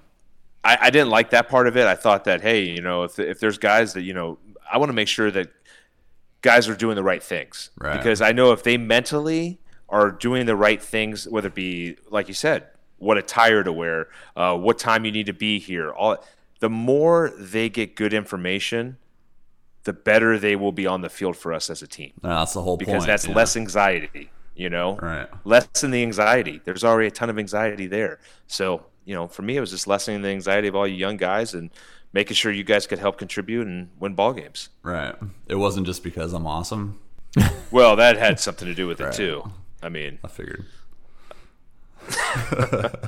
I, I, didn't like that part of it. I thought that, hey, you know, if if there's guys that you know I want to make sure that guys are doing the right things right. because I know if they mentally are doing the right things, whether it be like you said, what attire to wear, uh, what time you need to be here, all the more they get good information, the better they will be on the field for us as a team. No, that's the whole point. because point. that's yeah. less anxiety. You know, right? Lessen the anxiety. There's already a ton of anxiety there. So you know, for me, it was just lessening the anxiety of all you young guys and making sure you guys could help contribute and win ball games. Right. It wasn't just because I'm awesome. well, that had something to do with it right. too. I mean, I figured.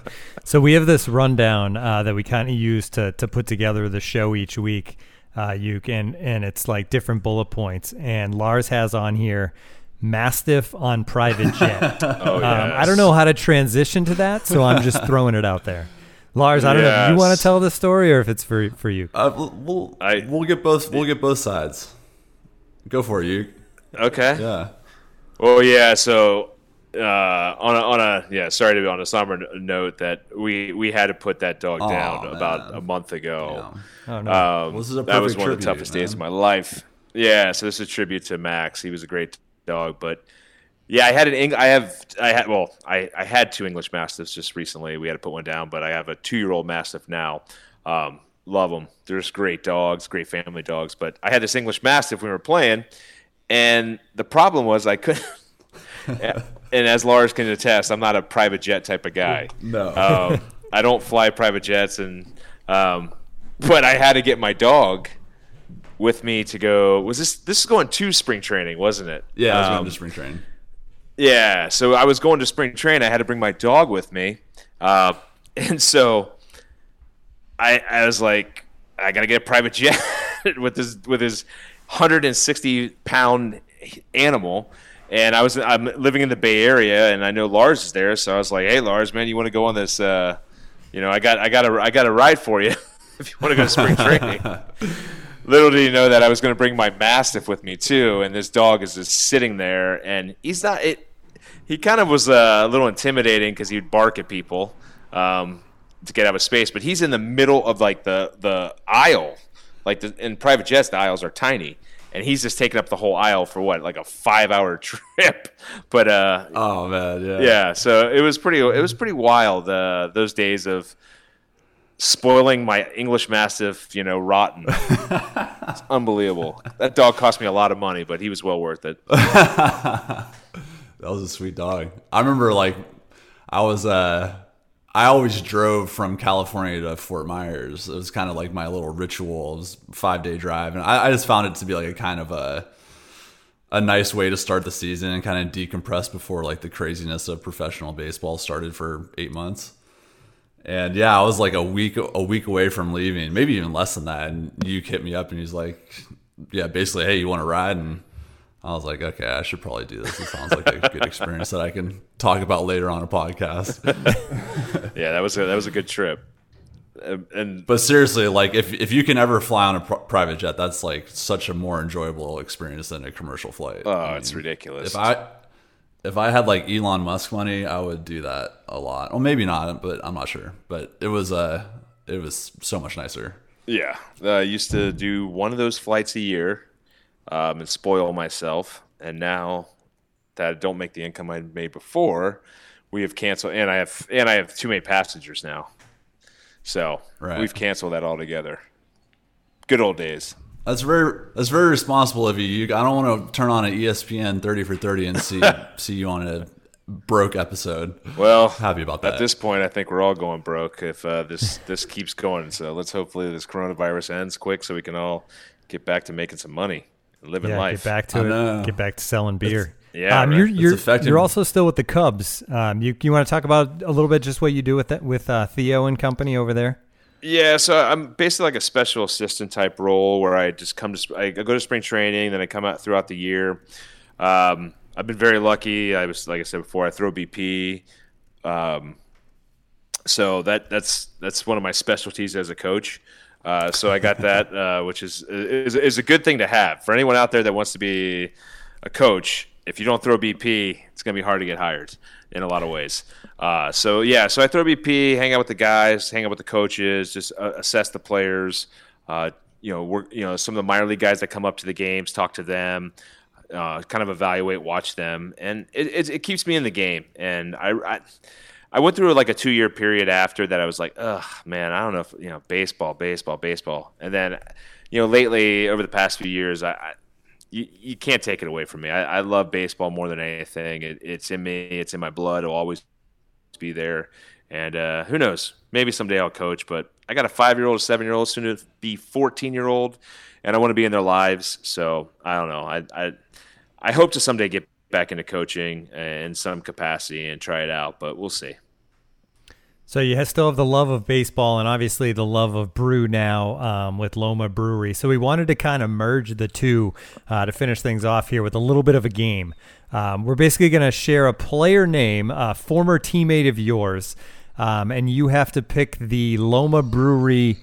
so we have this rundown uh, that we kind of use to to put together the show each week. Uh, you can and it's like different bullet points. And Lars has on here Mastiff on private jet. oh, yes. um, I don't know how to transition to that, so I'm just throwing it out there. Lars, I don't yes. know if you want to tell the story or if it's for for you. Uh, we'll I, we'll get both we'll get both sides. Go for it, you. Okay. Yeah. Well, yeah. So uh, on a, on a yeah, sorry to be on a somber note that we we had to put that dog oh, down man. about a month ago. Yeah. Oh, no. um, well, that was one tribute, of the toughest man. days of my life. Yeah. So this is a tribute to Max. He was a great dog, but yeah, I had an Eng- I have I had well I, I had two English Mastiffs just recently. We had to put one down, but I have a two year old Mastiff now. Um, love them. They're just great dogs, great family dogs. But I had this English Mastiff when we were playing, and the problem was I couldn't. and as Lars can attest, I'm not a private jet type of guy. No, um, I don't fly private jets, and um, but I had to get my dog with me to go. Was this this is going to spring training, wasn't it? Yeah, I was going to um, spring training. Yeah, so I was going to spring train. I had to bring my dog with me, uh, and so I, I was like, I gotta get a private jet with his with his 160 pound animal. And I was I'm living in the Bay Area, and I know Lars is there, so I was like, "Hey, Lars, man, you want to go on this? Uh, you know, I got I got a I got a ride for you if you want to go to spring training." Little did you know that I was going to bring my mastiff with me too, and this dog is just sitting there, and he's not. It, he kind of was uh, a little intimidating because he'd bark at people um, to get out of space, but he's in the middle of like the the aisle, like the, in private jets, the aisles are tiny, and he's just taking up the whole aisle for what, like a five-hour trip. But uh, Oh man, yeah. yeah, so it was pretty. It was pretty wild. Uh, those days of spoiling my English Mastiff, you know, rotten. it's unbelievable. That dog cost me a lot of money, but he was well worth it. That was a sweet dog. I remember like I was uh I always drove from California to Fort Myers. It was kind of like my little ritual. It was five day drive, and I, I just found it to be like a kind of a a nice way to start the season and kind of decompress before like the craziness of professional baseball started for eight months. And yeah, I was like a week a week away from leaving, maybe even less than that. And you hit me up and he's like, "Yeah, basically, hey, you want to ride?" And I was like, "Okay, I should probably do this. It sounds like a good experience that I can talk about later on a podcast." Yeah, that was a, that was a good trip. Um, And But seriously, like if if you can ever fly on a pr- private jet, that's like such a more enjoyable experience than a commercial flight. oh, I it's ridiculous. If I if I had like Elon Musk money, I would do that a lot. Well, maybe not, but I'm not sure. But it was uh it was so much nicer. Yeah, uh, I used to do one of those flights a year um, and spoil myself. And now that I don't make the income I made before, we have canceled, and I have and I have too many passengers now. So Right. we've canceled that altogether. Good old days. That's very that's very responsible of you. you I don't want to turn on an ESPN 30 for 30 and see see you on a broke episode. Well, Happy about that. At this point, I think we're all going broke if uh, this this keeps going. So let's hopefully this coronavirus ends quick so we can all get back to making some money and living Yeah, life. get back to I it. know. Get back to selling beer. yeah, um, right. you're you're, affecting- you're also still with the Cubs. Um, you you want to talk about a little bit just what you do with that, with uh, Theo and company over there? Yeah, so I'm basically like a special assistant type role where I just come to I go to spring training, then I come out throughout the year. Um, I've been very lucky. I was like I said before, I throw BP. Um, so that that's that's one of my specialties as a coach. Uh, so I got that, uh, which is, is is a good thing to have for anyone out there that wants to be a coach. If you don't throw BP, it's going to be hard to get hired in a lot of ways. Uh, so yeah, so I throw BP, hang out with the guys, hang out with the coaches, just uh, assess the players. Uh, you know, work. You know, some of the minor league guys that come up to the games, talk to them, uh, kind of evaluate, watch them, and it, it, it keeps me in the game. And I, I I went through like a two year period after that. I was like, ugh, man, I don't know if you know baseball, baseball, baseball. And then, you know, lately over the past few years, I, I you, you can't take it away from me. I, I love baseball more than anything. It, it's in me. It's in my blood. It'll always be there. And uh, who knows? Maybe someday I'll coach. But I got a five year old, a seven year old, soon to be fourteen year old, and I want to be in their lives. So I don't know. I I, I hope to someday get back into coaching in some capacity and try it out. But we'll see. So you still have the love of baseball and obviously the love of brew now um, with Loma Brewery. So we wanted to kind of merge the two uh, to finish things off here with a little bit of a game. Um, we're basically going to share a player name, a former teammate of yours, um, and you have to pick the Loma Brewery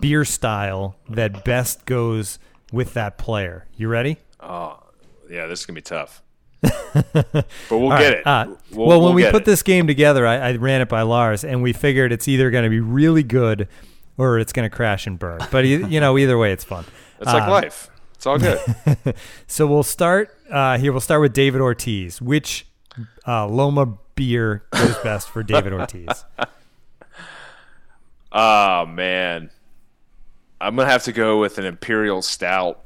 beer style that best goes with that player. You ready? Oh, yeah, this is gonna be tough. But we'll get it. uh, We'll- well, when we'll we put it. this game together, I, I ran it by Lars, and we figured it's either going to be really good or it's going to crash and burn. But you know, either way, it's fun. it's like Um, life. It's all good. So we'll start uh, here. We'll start with David Ortiz. Which uh, Loma beer goes best for David Ortiz? oh man, I'm gonna have to go with an imperial stout.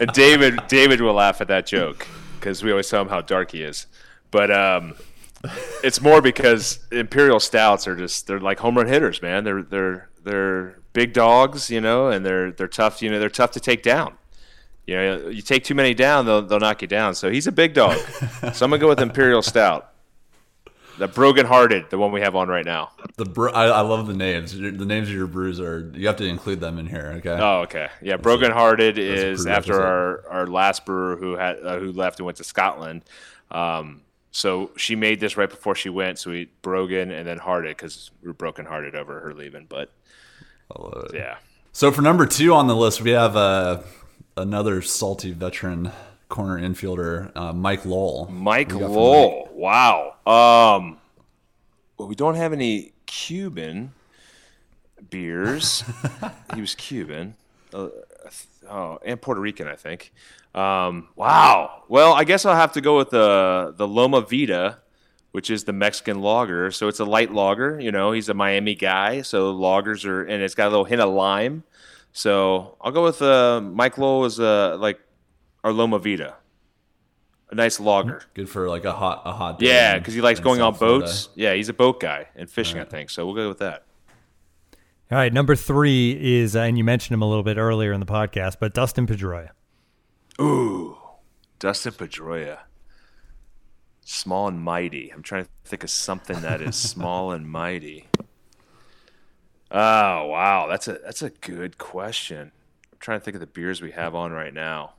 And David, David will laugh at that joke because we always tell him how dark he is. But um, it's more because imperial stouts are just they're like home run hitters, man. They're they're they're big dogs, you know, and they're they're tough. You know, they're tough to take down. You know, you take too many down, they'll they'll knock you down. So he's a big dog. so I'm gonna go with imperial stout. The broken hearted, the one we have on right now. The bre- I, I love the names. The names of your brews are you have to include them in here. Okay. Oh, okay. Yeah, broken hearted is after our, our last brewer who had uh, who left and went to Scotland. Um, so she made this right before she went. So we broken and then hearted because we are broken hearted over her leaving. But I love it. yeah, So for number two on the list, we have uh, another salty veteran corner infielder, uh, Mike Lowell. Mike What do you got for Lowell. Wow. Um, well, we don't have any Cuban. beers. he was Cuban. Uh, oh, and Puerto Rican, I think. Um, wow. Well, I guess I'll have to go with the the Loma Vida, which is the Mexican lager. So it's a light lager. You know, he's a Miami guy, so lagers are, and it's got a little hint of lime. So I'll go with uh, Mike Lowell is uh, like our Loma Vida, a nice lager. Good for like a hot a hot day. Yeah, because he likes going South on Florida. boats. Yeah, he's a boat guy and fishing, I think. So we'll go with that. All right, number three is, uh, and you mentioned him a little bit earlier in the podcast, but Dustin Pedroia. Ooh, Dustin Pedroia. Small and mighty. I'm trying to think of something that is small and mighty. Oh wow, that's a that's a good question. I'm trying to think of the beers we have on right now.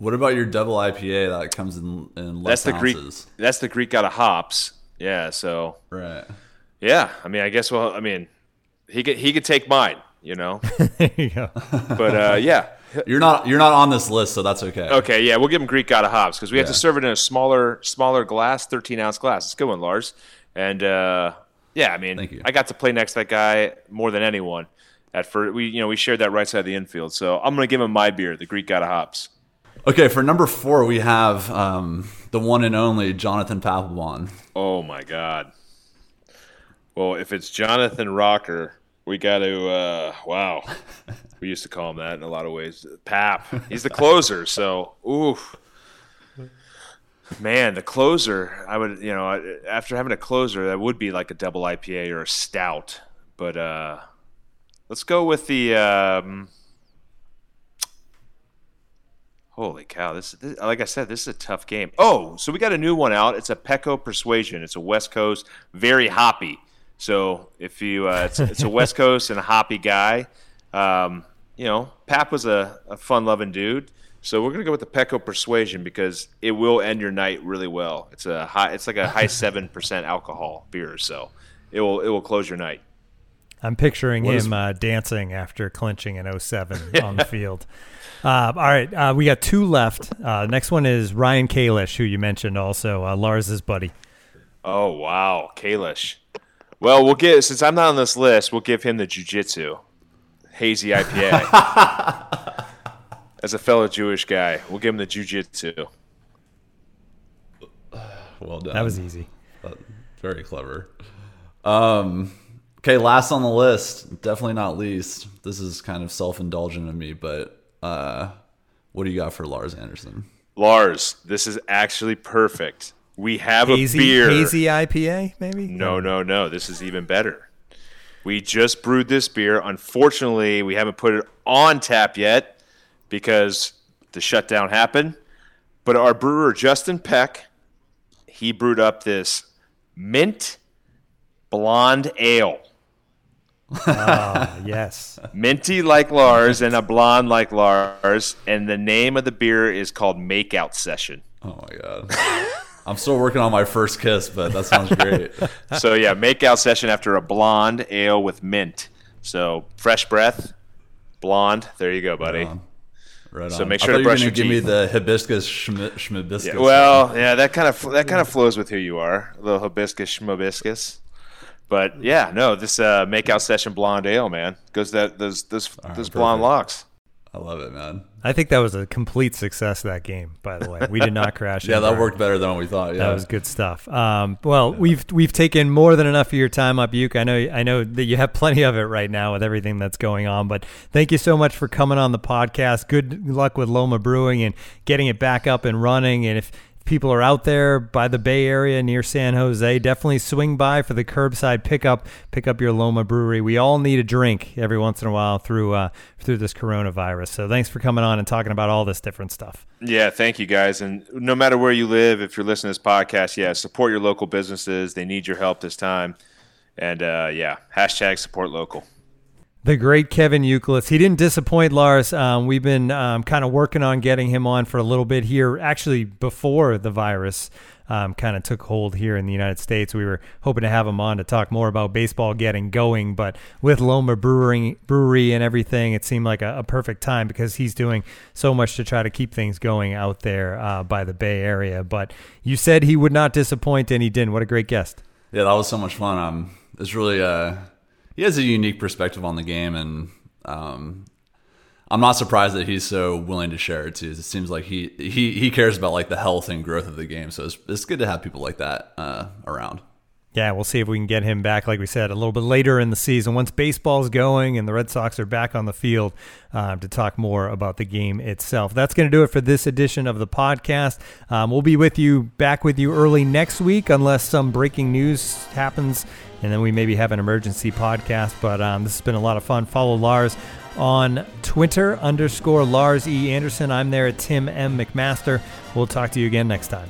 What about your double IPA that comes in in less That's the Greek. That's the Greek out of hops. Yeah. So Right. yeah, I mean, I guess. Well, I mean, he could he could take mine, you know. there you go. But uh, yeah, You're not you're not on this list, so that's okay. Okay, yeah, we'll give him Greek out of hops because we have to serve it in a smaller, smaller glass, thirteen ounce glass. It's a good one, Lars. And uh, yeah, I mean, Thank you. I got to play next to that guy more than anyone. At first, we you know we shared that right side of the infield, so I'm gonna give him my beer, the Greek out of hops. Okay, for number four we have um, the one and only Jonathan Papelbon. Oh my god. Well, if it's Jonathan Rocker, we got to. Uh, wow, we used to call him that in a lot of ways. Pap, he's the closer, so oof. Man, the closer, I would, you know, after having a closer, that would be like a double IPA or a stout. But uh, let's go with the. Um, holy cow! This, this, like I said, this is a tough game. Oh, so we got a new one out. It's a Pecco Persuasion. It's a West Coast, very hoppy. So if you, uh, it's, it's a West Coast and a hoppy guy. Um, you know, Pap was a, a fun-loving dude. So we're gonna go with the Pecco Persuasion because it will end your night really well. It's a high, it's like a high seven percent alcohol beer, so it will it will close your night. I'm picturing What him is- uh, dancing after clinching in 07 on the field. Uh, all right, uh, we got two left. Uh, next one is Ryan Kalish, who you mentioned also, uh, Lars's buddy. Oh wow, Kalish. Well, we'll get since I'm not on this list, we'll give him the Jiu-Jitsu hazy IPA. As a fellow Jewish guy, we'll give him the Jiu-Jitsu. Well done. That was easy. Uh, very clever. Um, okay, last on the list, definitely not least. This is kind of self indulgent of me, but uh, what do you got for Lars Anderson? Lars, this is actually perfect. We have Hazy, a beer. hazy IPA, maybe? No, no, no. This is even better. We just brewed this beer. Unfortunately, we haven't put it on tap yet because the shutdown happened. But our brewer, Justin Peck, he brewed up this mint blonde ale. Ah, yes. Minty like Lars and a blonde like Lars. And the name of the beer is called Makeout Session. Oh my god. I'm still working on my first kiss, but that sounds great. so yeah, make out session after a blonde ale with mint. So fresh breath, blonde. There you go, buddy. Um, right So on. make sure to brush your give me the hibiscus schmi- schmibiscus. Yeah, well, yeah, that kind of that kind of flows with who you are, a little hibiscus schmobiscus. But yeah, no, this uh, make out session blonde ale, man, goes that those those those blonde perfect. locks. I love it, man. I think that was a complete success, that game, by the way. We did not crash. Yeah, that worked better than we thought. Yeah, That was good stuff. Um, well, we've we've taken more than enough of your time up, Youk. I know I know that you have plenty of it right now with everything that's going on. But thank you so much for coming on the podcast. Good luck with Loma Brewing and getting it back up and running. And if people are out there by the Bay Area near San Jose, definitely swing by for the curbside pickup. Pick up your Loma Brewery. We all need a drink every once in a while through uh, through this coronavirus. So thanks for coming on and talking about all this different stuff. Yeah, thank you guys. And no matter where you live, if you're listening to this podcast, yeah, support your local businesses. They need your help this time. And uh, yeah, hashtag support local. The great Kevin Youkilis. He didn't disappoint, Lars. Um, we've been um, kind of working on getting him on for a little bit here, actually, before the virus um, kind of took hold here in the United States. We were hoping to have him on to talk more about baseball getting going, but with Loma Brewing, Brewery and everything, it seemed like a, a perfect time because he's doing so much to try to keep things going out there uh, by the Bay Area. But you said he would not disappoint, and he didn't. What a great guest. Yeah, that was so much fun. Um, it's really uh, he has a unique perspective on the game, and um, I'm not surprised that he's so willing to share it too. It seems like he he he cares about like the health and growth of the game. So it's it's good to have people like that uh, around. Yeah, we'll see if we can get him back, like we said, a little bit later in the season once baseball's going and the Red Sox are back on the field uh, to talk more about the game itself. That's going to do it for this edition of the podcast. Um, we'll be with you, back with you early next week, unless some breaking news happens, and then we maybe have an emergency podcast. But um, this has been a lot of fun. Follow Lars on Twitter underscore Lars E. Anderson. I'm there at Tim M. McMaster. We'll talk to you again next time.